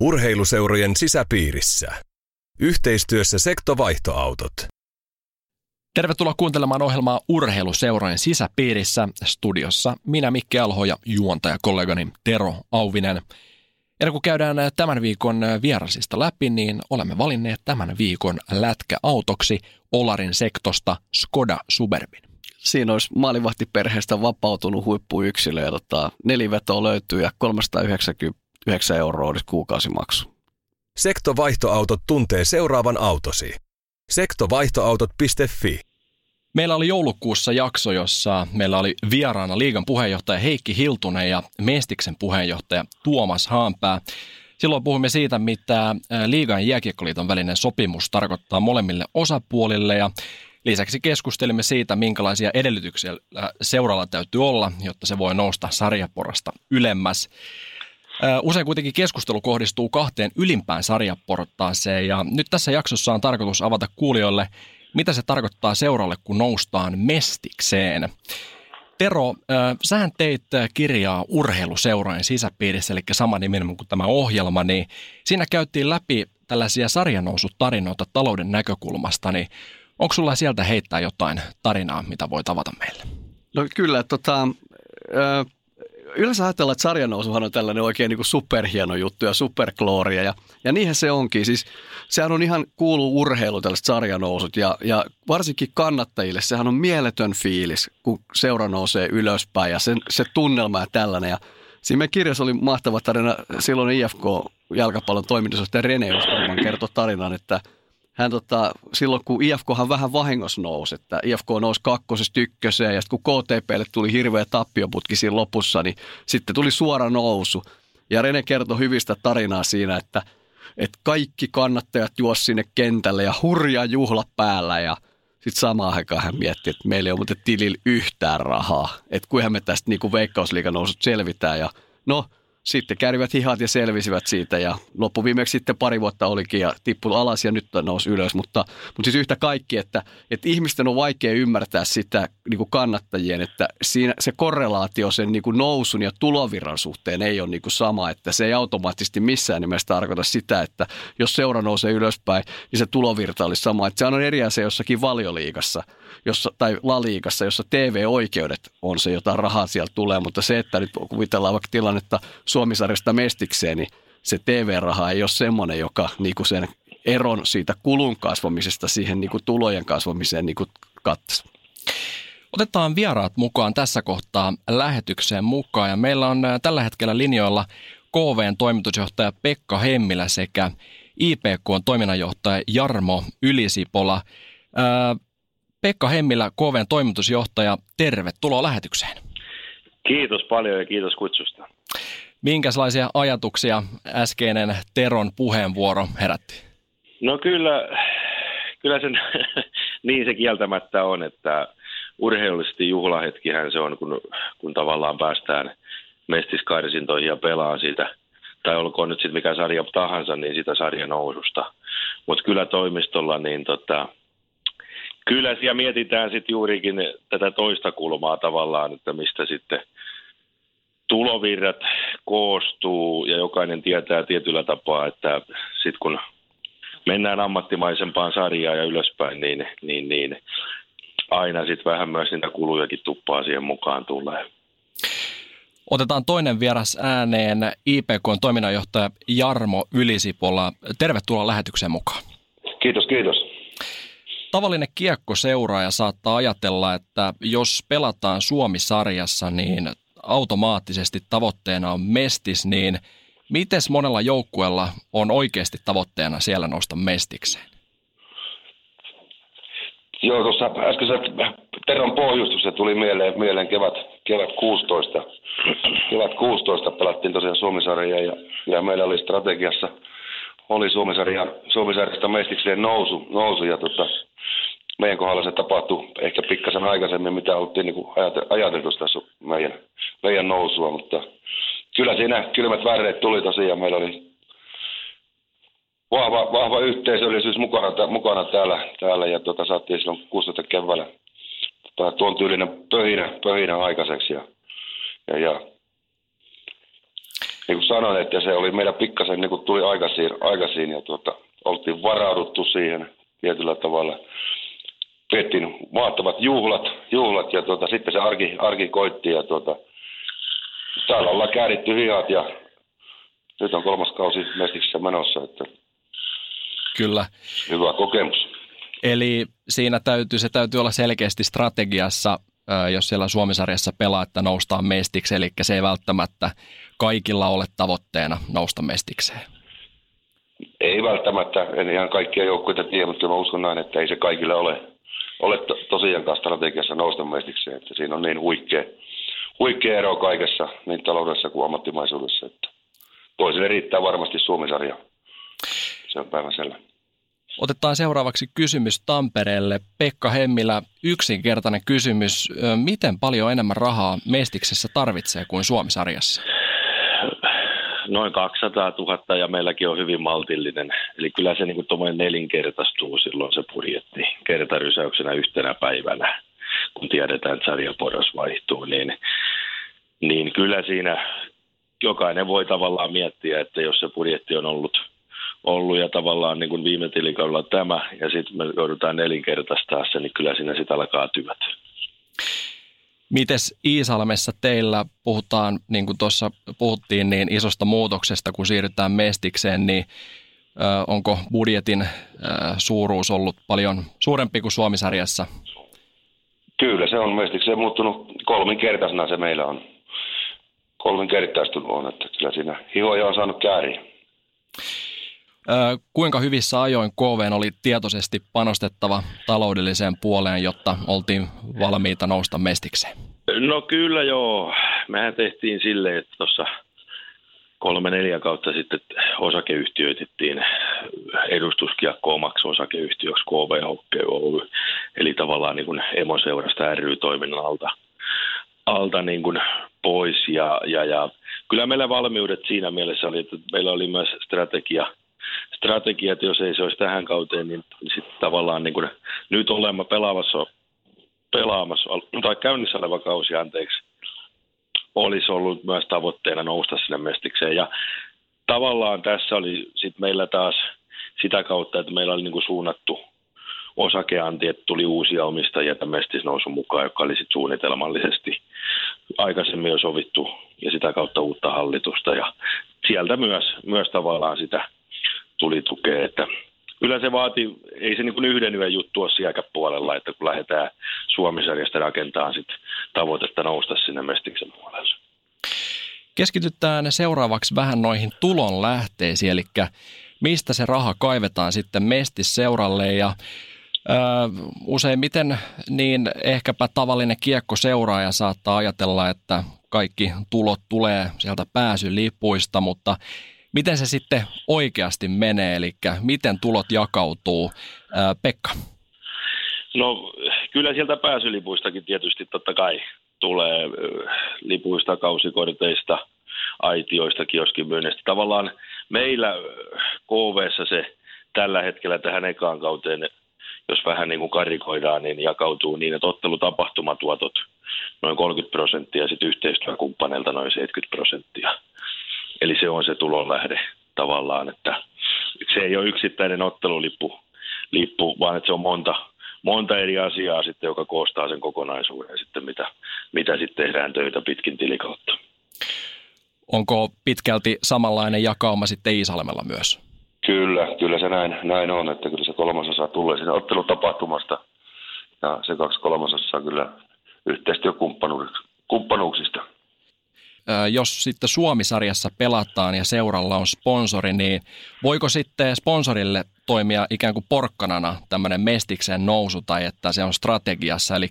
Urheiluseurojen sisäpiirissä. Yhteistyössä Sektovaihtoautot. Tervetuloa kuuntelemaan ohjelmaa Urheiluseurojen sisäpiirissä. Studiossa minä Mikki Alho ja juontajakollegani Tero Auvinen. Ennen kuin käydään tämän viikon vierasista läpi, niin olemme valinneet tämän viikon lätkäautoksi Olarin sektosta Skoda Superbin. Siinä olisi maalivahtiperheestä vapautunut huippuyksilö ja tota, nelivetoa löytyy ja 399 euroa olisi kuukausimaksu. Sektovaihtoautot tuntee seuraavan autosi. Sektovaihtoautot.fi Meillä oli joulukuussa jakso, jossa meillä oli vieraana liigan puheenjohtaja Heikki Hiltunen ja Mestiksen puheenjohtaja Tuomas Haanpää. Silloin puhumme siitä, mitä liigan ja jääkiekkoliiton välinen sopimus tarkoittaa molemmille osapuolille ja lisäksi keskustelimme siitä, minkälaisia edellytyksiä seuralla täytyy olla, jotta se voi nousta sarjaporasta ylemmäs. Usein kuitenkin keskustelu kohdistuu kahteen ylimpään sarjaportaaseen ja nyt tässä jaksossa on tarkoitus avata kuulijoille – mitä se tarkoittaa seuralle, kun noustaan mestikseen. Tero, äh, sähän teit kirjaa urheiluseurojen sisäpiirissä, eli sama niminen kuin tämä ohjelma, niin siinä käyttiin läpi tällaisia sarjanousutarinoita talouden näkökulmasta, niin onko sulla sieltä heittää jotain tarinaa, mitä voi tavata meille? No kyllä, tota, yleensä ajatellaan, että sarjanousuhan on tällainen oikein niin superhieno juttu ja superglooria ja, ja niinhän se onkin. Siis sehän on ihan kuulu urheilu tällaiset sarjanousut ja, ja varsinkin kannattajille sehän on mieletön fiilis, kun seura nousee ylöspäin ja se, se tunnelma ja tällainen. Ja siinä kirjassa oli mahtava tarina, silloin IFK jalkapallon toimitusjohtaja Rene Oskarman kertoi tarinan, että – hän tota, silloin kun IFKhan vähän vahingossa nousi, että IFK nousi kakkosesta ykköseen ja sitten kun KTPlle tuli hirveä tappioputki siinä lopussa, niin sitten tuli suora nousu. Ja Rene kertoi hyvistä tarinaa siinä, että, että kaikki kannattajat juosi sinne kentälle ja hurja juhla päällä ja sitten samaan aikaan hän mietti, että meillä ei ole muuten tilillä yhtään rahaa. Että kuinka me tästä niin veikkausliikan nousut selvitään ja no – sitten kärvivät hihat ja selvisivät siitä ja loppuviimeksi sitten pari vuotta olikin ja tippui alas ja nyt nousi ylös. Mutta, mutta siis yhtä kaikki, että, että ihmisten on vaikea ymmärtää sitä niin kuin kannattajien, että siinä se korrelaatio sen niin kuin nousun ja tulovirran suhteen ei ole niin kuin sama, että se ei automaattisesti missään nimessä tarkoita sitä, että jos seura nousee ylöspäin, niin se tulovirta olisi sama. Että se on eri asia jossakin valioliigassa jossa, tai laliikassa, jossa TV-oikeudet on se, jota rahaa sieltä tulee, mutta se, että nyt kuvitellaan vaikka tilannetta Suomisarjasta mestikseen, niin se TV-raha ei ole semmoinen, joka niin kuin sen eron siitä kulun kasvamisesta siihen niin kuin tulojen kasvamiseen niin kuin kattaisi. Otetaan vieraat mukaan tässä kohtaa lähetykseen mukaan ja meillä on äh, tällä hetkellä linjoilla KVn toimitusjohtaja Pekka Hemmilä sekä IPK toiminnanjohtaja Jarmo Ylisipola. Äh, Pekka Hemmilä, KVn toimitusjohtaja, tervetuloa lähetykseen. Kiitos paljon ja kiitos kutsusta. Minkälaisia ajatuksia äskeinen Teron puheenvuoro herätti? No kyllä, kyllä sen, niin se kieltämättä on, että urheilullisesti juhlahetkihän se on, kun, kun tavallaan päästään mestiskarsintoihin ja pelaa siitä, tai olkoon nyt sitten mikä sarja tahansa, niin sitä sarjan noususta. Mutta kyllä toimistolla niin tota, Kyllä siellä mietitään sitten juurikin tätä toista kulmaa tavallaan, että mistä sitten tulovirrat koostuu ja jokainen tietää tietyllä tapaa, että sitten kun mennään ammattimaisempaan sarjaan ja ylöspäin, niin, niin, niin aina sitten vähän myös niitä kulujakin tuppaa siihen mukaan tulee. Otetaan toinen vieras ääneen, IPK toiminnanjohtaja Jarmo Ylisipola. Tervetuloa lähetykseen mukaan. Kiitos, kiitos tavallinen kiekkoseuraaja saattaa ajatella, että jos pelataan Suomi-sarjassa, niin automaattisesti tavoitteena on mestis, niin miten monella joukkueella on oikeasti tavoitteena siellä nousta mestikseen? Joo, tuossa äskeisen Teron pohjustuksessa tuli mieleen, mieleen kevät, kevät 16. Kevät 16 pelattiin tosiaan Suomisarja ja, ja meillä oli strategiassa oli Suomisarja, Suomisarjasta mestikseen nousu, nousu ja tota, meidän kohdalla se tapahtui ehkä pikkasen aikaisemmin, mitä oltiin niin ajateltu tässä meidän, meidän nousua, mutta kyllä siinä kylmät väreet tuli tosiaan. Meillä oli vahva, vahva yhteisöllisyys mukana, mukana täällä, täällä ja tota, saatiin silloin 16 keväällä tota, tuon tyylinen pöhinä, pöhinä aikaiseksi. Ja, ja, ja niin kuin sanoin, että se oli meillä pikkasen niin kuin tuli aikaisin, aikaisin ja tuota, oltiin varauduttu siihen tietyllä tavalla. Pidettiin mahtavat juhlat, juhlat ja tuota, sitten se arki, arki koitti ja tuota, täällä ollaan kääritty hihat ja nyt on kolmas kausi mestiksessä menossa, että Kyllä. hyvä kokemus. Eli siinä täytyy, se täytyy olla selkeästi strategiassa, jos siellä Suomisarjassa pelaa, että noustaan mestiksi, eli se ei välttämättä kaikilla ole tavoitteena nousta mestikseen. Ei välttämättä, en ihan kaikkia joukkueita tiedä, mutta mä uskon näin, että ei se kaikille ole, ole to, tosiaankaan strategiassa nousta mestikseen. Että siinä on niin huikea, huikea ero kaikessa, niin taloudessa kuin ammattimaisuudessa. Että toisille riittää varmasti Suomisarja. Se on päivän selvä. Otetaan seuraavaksi kysymys Tampereelle. Pekka Hemmilä, yksinkertainen kysymys. Miten paljon enemmän rahaa Mestiksessä tarvitsee kuin Suomisarjassa? Noin 200 000 ja meilläkin on hyvin maltillinen. Eli kyllä se niin kuin nelinkertaistuu silloin se budjetti kertarysäyksenä yhtenä päivänä, kun tiedetään, että sarjaporras vaihtuu. Niin, niin kyllä siinä jokainen voi tavallaan miettiä, että jos se budjetti on ollut – ollut ja tavallaan niin kuin viime tilikaudella tämä ja sitten me joudutaan nelinkertaistaa se, niin kyllä siinä sitten alkaa työt. Mites Iisalmessa teillä puhutaan, niin kuin tuossa puhuttiin, niin isosta muutoksesta, kun siirrytään mestikseen, niin ö, onko budjetin ö, suuruus ollut paljon suurempi kuin Suomisarjassa? Kyllä, se on mestikseen muuttunut kolminkertaisena se meillä on. Kolminkertaistunut on, että kyllä siinä hihoja on saanut kääriä. Kuinka hyvissä ajoin KV oli tietoisesti panostettava taloudelliseen puoleen, jotta oltiin valmiita nousta mestikseen? No kyllä joo. Mehän tehtiin silleen, että tuossa kolme neljä kautta sitten osakeyhtiöitettiin edustuskiekko omaksi osakeyhtiöksi KV Hockey Oy. Eli tavallaan niin kuin emoseurasta ry-toiminnan alta, alta niin kuin pois. Ja, ja, ja kyllä meillä valmiudet siinä mielessä oli, että meillä oli myös strategia – strategia, että jos ei se olisi tähän kauteen, niin sitten tavallaan niin kuin, nyt olemme pelaamassa, pelaamassa, tai käynnissä oleva kausi, anteeksi, olisi ollut myös tavoitteena nousta sinne mestikseen. Ja tavallaan tässä oli sitten meillä taas sitä kautta, että meillä oli niin kuin suunnattu osakeanti, että tuli uusia omistajia tämän mestisnousun mukaan, joka oli sitten suunnitelmallisesti aikaisemmin jo sovittu ja sitä kautta uutta hallitusta. Ja sieltä myös, myös tavallaan sitä tuli tukea, että kyllä se vaati, ei se niin yhden yön juttu ole puolella, että kun lähdetään Suomisarjasta rakentamaan sit tavoitetta nousta sinne Mestiksen puolelle. Keskitytään seuraavaksi vähän noihin tulon lähteisiin, eli mistä se raha kaivetaan sitten Mestis seuralle ja useimmiten niin ehkäpä tavallinen kiekko seuraaja saattaa ajatella, että kaikki tulot tulee sieltä pääsylipuista, mutta Miten se sitten oikeasti menee, eli miten tulot jakautuu? Pekka. No kyllä sieltä pääsylipuistakin tietysti totta kai tulee lipuista, kausikorteista, aitioista, kioskimyynnistä. Tavallaan meillä KV se tällä hetkellä tähän ekaan kauteen, jos vähän niin kuin karikoidaan, niin jakautuu niin, että ottelutapahtumatuotot noin 30 prosenttia ja sitten yhteistyökumppaneilta noin 70 prosenttia. Eli se on se tulonlähde tavallaan, että se ei ole yksittäinen ottelulippu, lippu, vaan että se on monta, monta eri asiaa sitten, joka koostaa sen kokonaisuuden sitten, mitä, mitä sitten tehdään töitä pitkin tilikautta. Onko pitkälti samanlainen jakauma sitten Iisalmella myös? Kyllä, kyllä se näin, näin on, että kyllä se kolmasosa tulee sinne ottelutapahtumasta ja se kaksi kolmasosaa kyllä yhteistyökumppanuuksista jos sitten Suomisarjassa pelataan ja seuralla on sponsori, niin voiko sitten sponsorille toimia ikään kuin porkkanana tämmöinen mestiksen nousu tai että se on strategiassa, eli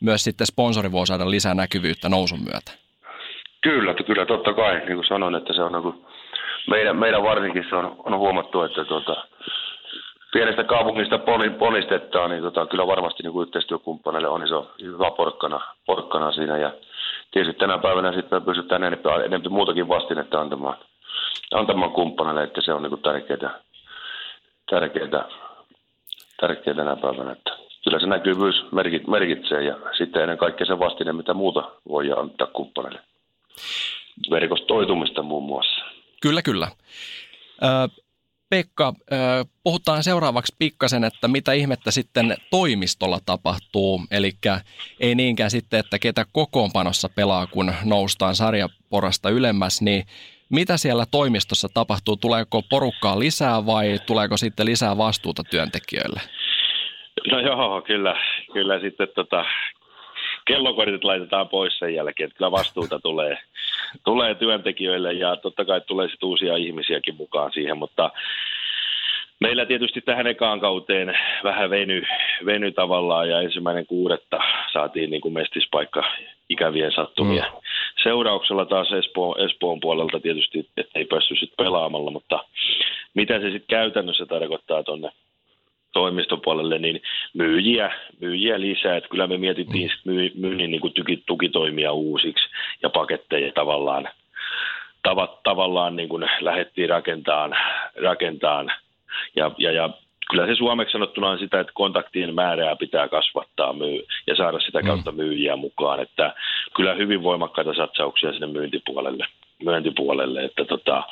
myös sitten sponsori voi saada lisää näkyvyyttä nousun myötä? Kyllä, kyllä totta kai, niin kuin sanoin, että se on niin kuin meidän, meidän varsinkin se on, on huomattu, että tuota, pienestä kaupungista ponistetaan, niin tota, kyllä varmasti niin yhteistyökumppaneille on iso hyvä porkkana, porkkana siinä. Ja tietysti tänä päivänä sitten me pystytään enemmän, enemmän muutakin vastinetta antamaan, antamaan kumppaneille, että se on niin tärkeää, tärkeää, tärkeää tänä päivänä. Että kyllä se näkyvyys merkitsee ja sitten ennen kaikkea se vastine, mitä muuta voi antaa kumppaneille. verkostoitumista muun muassa. Kyllä, kyllä. Pekka, puhutaan seuraavaksi pikkasen, että mitä ihmettä sitten toimistolla tapahtuu, eli ei niinkään sitten, että ketä kokoonpanossa pelaa, kun noustaan sarjaporasta ylemmäs, niin mitä siellä toimistossa tapahtuu? Tuleeko porukkaa lisää vai tuleeko sitten lisää vastuuta työntekijöille? No joo, kyllä, kyllä sitten tota, kellokortit laitetaan pois sen jälkeen, että kyllä vastuuta tulee, tulee työntekijöille ja totta kai tulee sitten uusia ihmisiäkin mukaan siihen, mutta Meillä tietysti tähän ekaan kauteen vähän veny, veny tavallaan ja ensimmäinen kuudetta saatiin niin kuin mestispaikka ikävien sattumia. Mm. Seurauksella taas Espoon, Espoon puolelta tietysti, että ei päässyt sitten pelaamalla, mutta mitä se sitten käytännössä tarkoittaa tuonne toimistopuolelle, niin myyjiä, myyjiä lisää. Että kyllä me mietittiin mm. myy, myynnin niin kuin tuki, tukitoimia uusiksi ja paketteja tavallaan, tavat, tavallaan niin kuin lähdettiin rakentamaan, rakentamaan ja, ja, ja kyllä se suomeksi sanottuna on sitä, että kontaktien määrää pitää kasvattaa myy- ja saada sitä mm. kautta myyjiä mukaan. Että kyllä hyvin voimakkaita satsauksia sinne myyntipuolelle. myyntipuolelle että tota,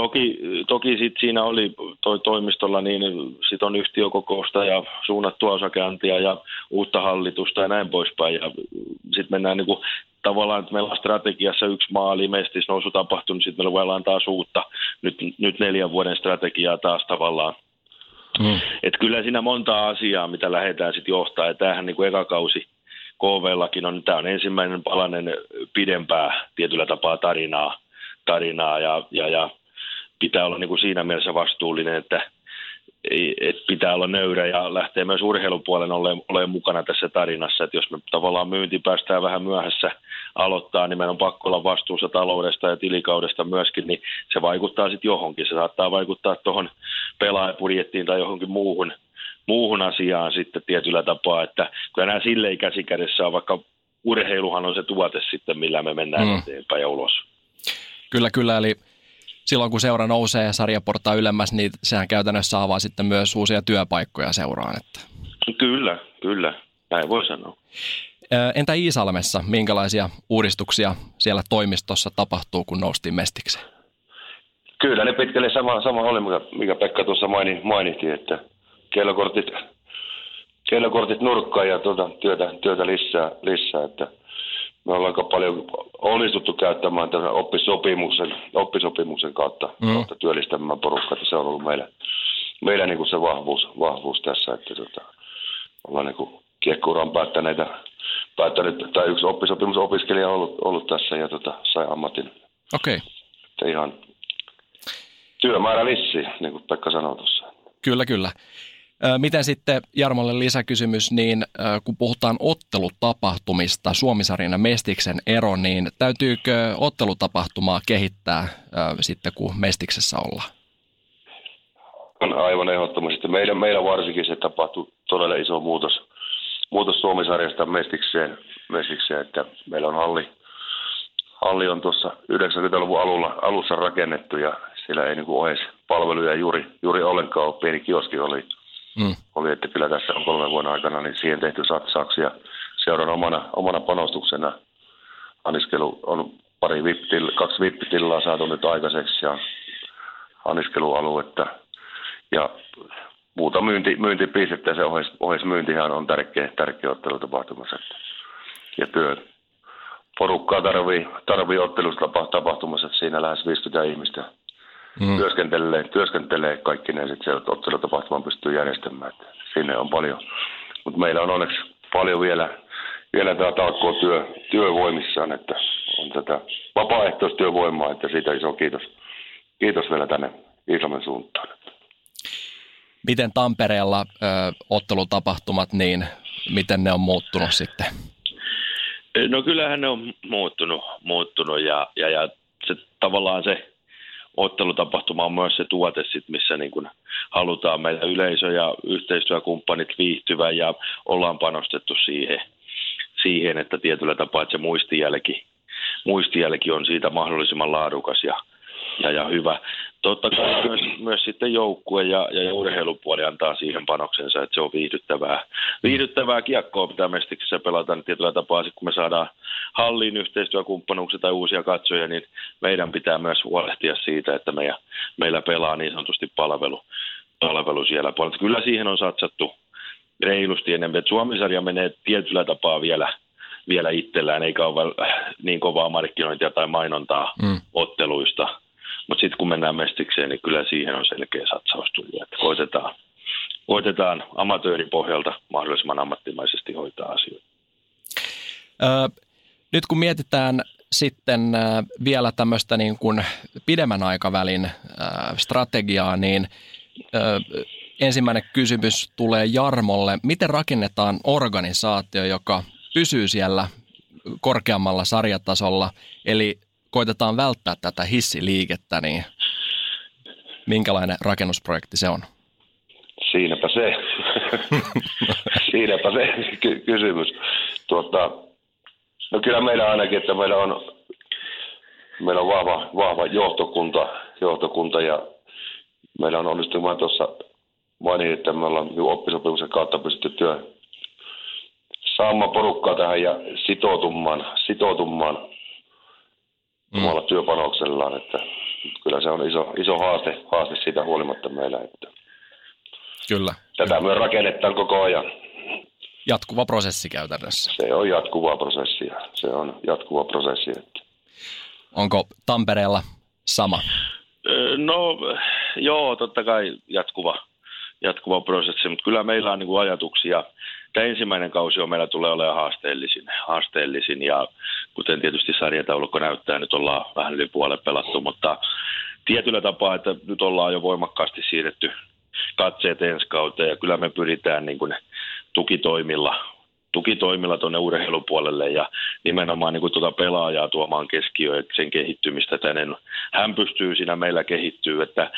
Toki, toki sit siinä oli toi toimistolla, niin sit on yhtiökokousta ja suunnattua osakeantia ja uutta hallitusta ja näin poispäin. Ja sitten mennään niin kuin, tavallaan, että meillä on strategiassa yksi maali, mestis nousu tapahtunut, niin sitten meillä voidaan taas uutta, nyt, nyt neljän vuoden strategiaa taas tavallaan. Mm. Et kyllä siinä monta asiaa, mitä lähdetään sitten johtaa, ja tämähän niin kuin eka kausi KV-lakin on, tämä on ensimmäinen palanen pidempää tietyllä tapaa tarinaa, tarinaa ja, ja, ja pitää olla niin kuin siinä mielessä vastuullinen, että ei, et pitää olla nöyrä ja lähtee myös urheilupuolen olemaan ole mukana tässä tarinassa, että jos me tavallaan myynti päästään vähän myöhässä aloittaa, niin meidän on pakko olla vastuussa taloudesta ja tilikaudesta myöskin, niin se vaikuttaa sitten johonkin. Se saattaa vaikuttaa tuohon pelaajapudjettiin tai johonkin muuhun, muuhun asiaan sitten tietyllä tapaa, että kyllä nämä silleen käsikädessä on, vaikka urheiluhan on se tuote sitten, millä me mennään mm. eteenpäin ja ulos. Kyllä, kyllä, eli silloin kun seura nousee sarjaportaa ylemmäs, niin sehän käytännössä avaa sitten myös uusia työpaikkoja seuraan. Että. Kyllä, kyllä. Näin voi sanoa. Entä Iisalmessa, minkälaisia uudistuksia siellä toimistossa tapahtuu, kun noustiin mestikseen? Kyllä ne pitkälle sama, sama oli, mikä, mikä Pekka tuossa maini, mainittiin, että kellokortit, kellokortit nurkkaan ja tuota, työtä, työtä lisää, lisää, että me ollaan aika paljon onnistuttu käyttämään tämän oppisopimuksen, oppisopimuksen kautta, mm. kautta työllistämään porukkaa, että se on ollut meillä, meillä niin kuin se vahvuus, vahvuus tässä, että tota, ollaan niin kuin kiekkuuran päättäneitä, päättänyt, tai yksi oppisopimusopiskelija on ollut, ollut tässä ja tota, sai ammatin. Okei. Okay. ihan työmäärä lissi, niin kuin Pekka sanoi tuossa. Kyllä, kyllä. Miten sitten Jarmolle lisäkysymys, niin kun puhutaan ottelutapahtumista, Suomisarjan ja Mestiksen ero, niin täytyykö ottelutapahtumaa kehittää sitten, kun Mestiksessä ollaan? On aivan ehdottomasti. Meillä, meillä varsinkin se tapahtui todella iso muutos, muutos Suomisarjasta Mestikseen, Mestikseen, että meillä on halli, halli on tuossa 90-luvun alulla, alussa rakennettu ja siellä ei niin kuin palveluja juuri, juuri ollenkaan ole. Pieni kioski oli, mm. oli, että kyllä tässä on kolmen vuoden aikana niin siihen tehty satsauksia. Seuran omana, omana panostuksena anniskelu on pari vippitil, kaksi vippitillaa saatu nyt aikaiseksi ja anniskelualuetta. Ja muuta myynti, myyntipistettä, se ohjeis, ohjeismyyntihän on tärkeä, tärkeä ottelutapahtumassa. Ja työ, porukkaa tarvii, tarvii ottelutapahtumassa, että siinä lähes 50 ihmistä mm. työskentelee, työskentelee kaikki ne sitten siellä ottelutapahtuman pystyy järjestämään. Että sinne on paljon. Mutta meillä on onneksi paljon vielä, vielä tämä talkkoa työ, työvoimissaan, että on tätä vapaaehtoistyövoimaa, että siitä iso kiitos, kiitos vielä tänne Iisalmen suuntaan. Miten Tampereella ö, ottelutapahtumat, niin miten ne on muuttunut sitten? No kyllähän ne on muuttunut, muuttunut ja, ja, ja se, tavallaan se ottelutapahtuma on myös se tuote, sit, missä niin kun halutaan meidän yleisö ja yhteistyökumppanit viihtyvä ja ollaan panostettu siihen, siihen että tietyllä tapaa että se muistijälki, muistijälki on siitä mahdollisimman laadukas ja, ja, ja hyvä. Totta kai myös, myös sitten joukkue ja, ja urheilupuoli antaa siihen panoksensa, että se on viihdyttävää. Viihdyttävää kiekkoa pitää Mestiksessä pelata niin tietyllä tapaa, kun me saadaan halliin yhteistyökumppanuuksia tai uusia katsoja, niin meidän pitää myös huolehtia siitä, että meidän, meillä pelaa niin sanotusti palvelu, palvelu siellä puolella. Kyllä siihen on satsattu reilusti enemmän, että Suomisarja menee tietyllä tapaa vielä, vielä itsellään, eikä ole niin kovaa markkinointia tai mainontaa mm. otteluista – mutta sitten kun mennään mestikseen, niin kyllä siihen on selkeä satsaus tullut, että koitetaan, koitetaan amatööripohjalta mahdollisimman ammattimaisesti hoitaa asioita. Öö, nyt kun mietitään sitten vielä tämmöistä niin kuin pidemmän aikavälin strategiaa, niin ensimmäinen kysymys tulee Jarmolle. Miten rakennetaan organisaatio, joka pysyy siellä korkeammalla sarjatasolla, eli koitetaan välttää tätä hissiliikettä, niin minkälainen rakennusprojekti se on? Siinäpä se. Siinäpä se ky- kysymys. Tuota, no kyllä meillä ainakin, että meillä on, meillä on vahva, vahva johtokunta, johtokunta ja meillä on onnistunut tuossa mainitsin, että me ollaan niin oppisopimuksen kautta pystytty työ saamaan porukkaa tähän ja sitoutumaan, sitoutumaan mm. omalla työpanoksellaan, että kyllä se on iso, iso haaste, haaste siitä huolimatta meillä. Että kyllä. Tätä kyllä. me rakennetaan koko ajan. Jatkuva prosessi käytännössä. Se on jatkuva prosessi. Se on jatkuva prosessi. Että. Onko Tampereella sama? No joo, totta kai jatkuva, jatkuva prosessi, mutta kyllä meillä on niin kuin ajatuksia – Tämä ensimmäinen kausi on meillä tulee olemaan haasteellisin, haasteellisin ja kuten tietysti sarjataulukko näyttää, nyt ollaan vähän yli puolen pelattu, mutta tietyllä tapaa, että nyt ollaan jo voimakkaasti siirretty katseet ensi kauteen ja kyllä me pyritään niin kuin tukitoimilla tukitoimilla tuonne urheilupuolelle ja nimenomaan niin kuin tuota pelaajaa tuomaan keskiöön, sen kehittymistä, että hänen, hän pystyy siinä meillä kehittyä, että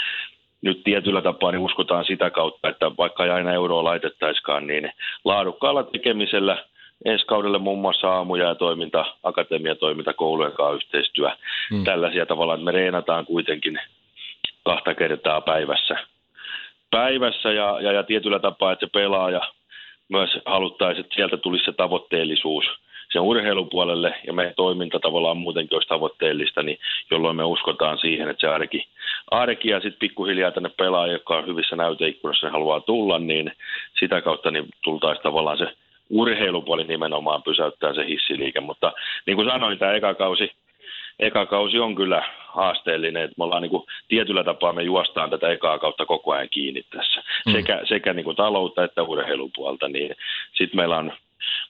nyt tietyllä tapaa niin uskotaan sitä kautta, että vaikka ei aina euroa laitettaiskaan, niin laadukkaalla tekemisellä ensi kaudelle muun muassa aamuja ja toiminta, akatemiatoiminta, koulujen kanssa yhteistyö. Hmm. Tällaisia tavalla, että me reenataan kuitenkin kahta kertaa päivässä. Päivässä ja, ja, ja tietyllä tapaa, että se pelaaja myös haluttaisiin, että sieltä tulisi se tavoitteellisuus – sen urheilupuolelle ja meidän toiminta tavallaan muutenkin olisi tavoitteellista, niin jolloin me uskotaan siihen, että se arki, arki ja sitten pikkuhiljaa tänne pelaaja, joka on hyvissä näyteikkunassa haluaa tulla, niin sitä kautta niin tultaisiin tavallaan se urheilupuoli nimenomaan pysäyttää se hissiliike. Mutta niin kuin sanoin, tämä eka kausi, eka kausi on kyllä haasteellinen, että me ollaan niin kuin, tietyllä tapaa me juostaan tätä ekaa kautta koko ajan kiinni tässä, mm. sekä, sekä niin kuin taloutta että urheilupuolta, niin sitten meillä on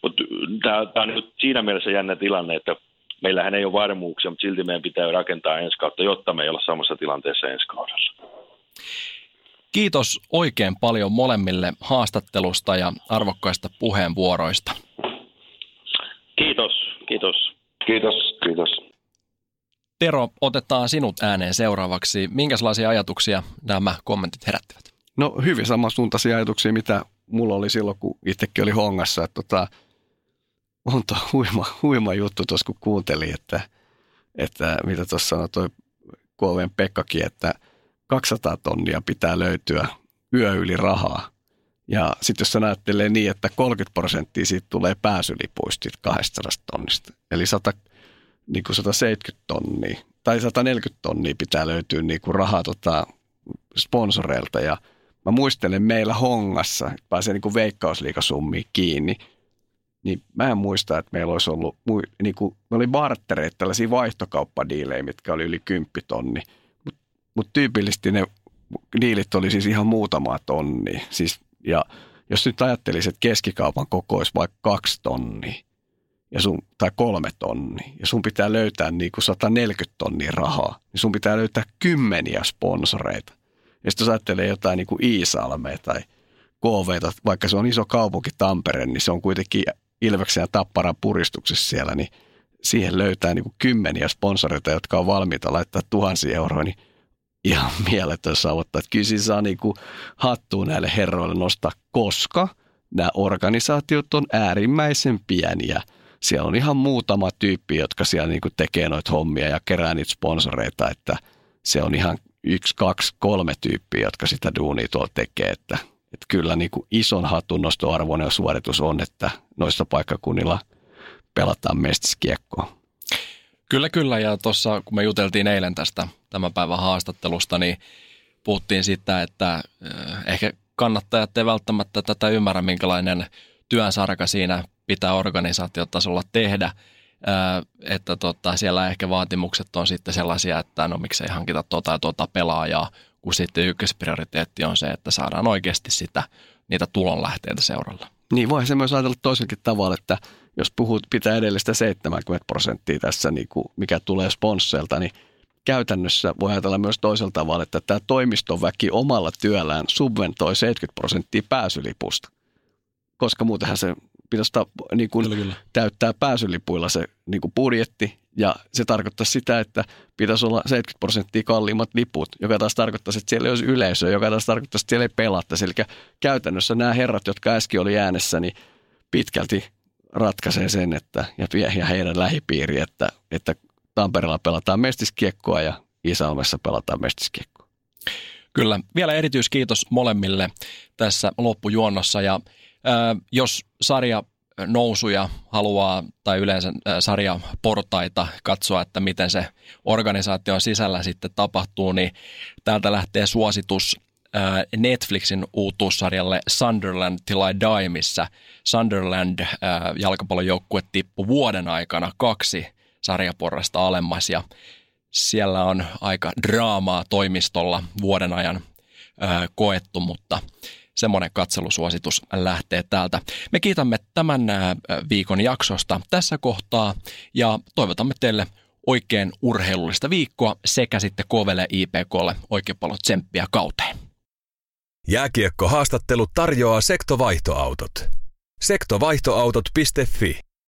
mutta tämä on nyt siinä mielessä jännä tilanne, että meillähän ei ole varmuuksia, mutta silti meidän pitää rakentaa ensi kautta, jotta me ei olla samassa tilanteessa ensi kaudella. Kiitos oikein paljon molemmille haastattelusta ja arvokkaista puheenvuoroista. Kiitos, kiitos. Kiitos, kiitos. Tero, otetaan sinut ääneen seuraavaksi. Minkälaisia ajatuksia nämä kommentit herättivät? No hyvin samansuuntaisia ajatuksia, mitä mulla oli silloin, kun itsekin oli hongassa, että tota, on tuo huima, huima juttu tuossa, kun kuuntelin, että, että mitä tuossa sanoi toi KVn Pekkakin, että 200 tonnia pitää löytyä yö yli rahaa. Ja sitten jos ajattelee niin, että 30 prosenttia siitä tulee pääsylipuista 200 tonnista, eli 100, niin kuin 170 tonnia tai 140 tonnia pitää löytyä niin kuin rahaa tota, sponsoreilta ja – mä muistelen meillä Hongassa, pääsee niin kuin veikkausliikasummiin kiinni, niin mä en muista, että meillä olisi ollut, niin kuin, me oli bartereita, tällaisia vaihtokauppadiilejä, mitkä oli yli 10 tonni, mutta mut tyypillisesti ne diilit oli siis ihan muutama tonni. Siis, ja jos nyt ajattelisit, että keskikaupan koko olisi vaikka kaksi tonnia, ja sun, tai kolme tonnia, ja sun pitää löytää niin kuin 140 tonnia rahaa, niin sun pitää löytää kymmeniä sponsoreita. Ja sitten jos ajattelee jotain niin kuin Iisalmea tai KV, vaikka se on iso kaupunki Tampere, niin se on kuitenkin Ilveksen ja Tapparan puristuksessa siellä, niin siihen löytää niin kuin kymmeniä sponsoreita, jotka on valmiita laittaa tuhansia euroa, niin ihan mieletön saavuttaa. Että kyllä siinä saa niin kuin hattuun näille herroille nostaa, koska nämä organisaatiot on äärimmäisen pieniä. Siellä on ihan muutama tyyppi, jotka siellä niin kuin tekee noita hommia ja kerää niitä sponsoreita, että se on ihan yksi, kaksi, kolme tyyppiä, jotka sitä duunia tuolla tekee, että, että kyllä niin kuin ison hatunnostoarvoinen suoritus on, että noissa paikkakunnilla pelataan mestiskiekkoa. Kyllä, kyllä. Ja tuossa, kun me juteltiin eilen tästä tämän päivän haastattelusta, niin puhuttiin siitä, että ehkä kannattajat ei välttämättä tätä ymmärrä, minkälainen työnsarka siinä pitää organisaatiotasolla tehdä. Että tota, siellä ehkä vaatimukset on sitten sellaisia, että no miksei hankita tuota ja tuota pelaajaa, kun sitten ykkösprioriteetti on se, että saadaan oikeasti sitä, niitä tulonlähteitä seuralla. Niin, voi se myös ajatella toisenkin tavalla, että jos puhut, pitää edellistä 70 prosenttia tässä, niin kuin mikä tulee sponsseilta, niin käytännössä voi ajatella myös toisella tavalla, että tämä toimistoväki omalla työllään subventoi 70 prosenttia pääsylipusta. Koska muutenhan se pitäisi niin kuin kyllä, kyllä. täyttää pääsylipuilla se niin kuin budjetti, ja se tarkoittaa sitä, että pitäisi olla 70 prosenttia kalliimmat liput, joka taas tarkoittaa, että siellä ei olisi yleisöä, joka taas tarkoittaa, että siellä ei pelattaisi. Eli käytännössä nämä herrat, jotka äsken oli äänessä, niin pitkälti ratkaisee sen, että, ja, ja heidän lähipiiri, että, että Tampereella pelataan mestiskiekkoa ja Isalmessa pelataan mestiskiekkoa. Kyllä. Vielä erityiskiitos molemmille tässä loppujuonnossa ja ää, jos sarja nousuja haluaa tai yleensä sarjaportaita katsoa, että miten se organisaation sisällä sitten tapahtuu, niin täältä lähtee suositus Netflixin uutuussarjalle Sunderland Till I Die, missä Sunderland jalkapallojoukkue tippui vuoden aikana kaksi sarjaporrasta alemmas ja siellä on aika draamaa toimistolla vuoden ajan koettu, mutta semmoinen katselusuositus lähtee täältä. Me kiitämme tämän viikon jaksosta tässä kohtaa ja toivotamme teille oikein urheilullista viikkoa sekä sitten Kovelle IPKlle oikein paljon tsemppiä kauteen. Jääkiekko haastattelu tarjoaa sektovaihtoautot. Sektovaihtoautot.fi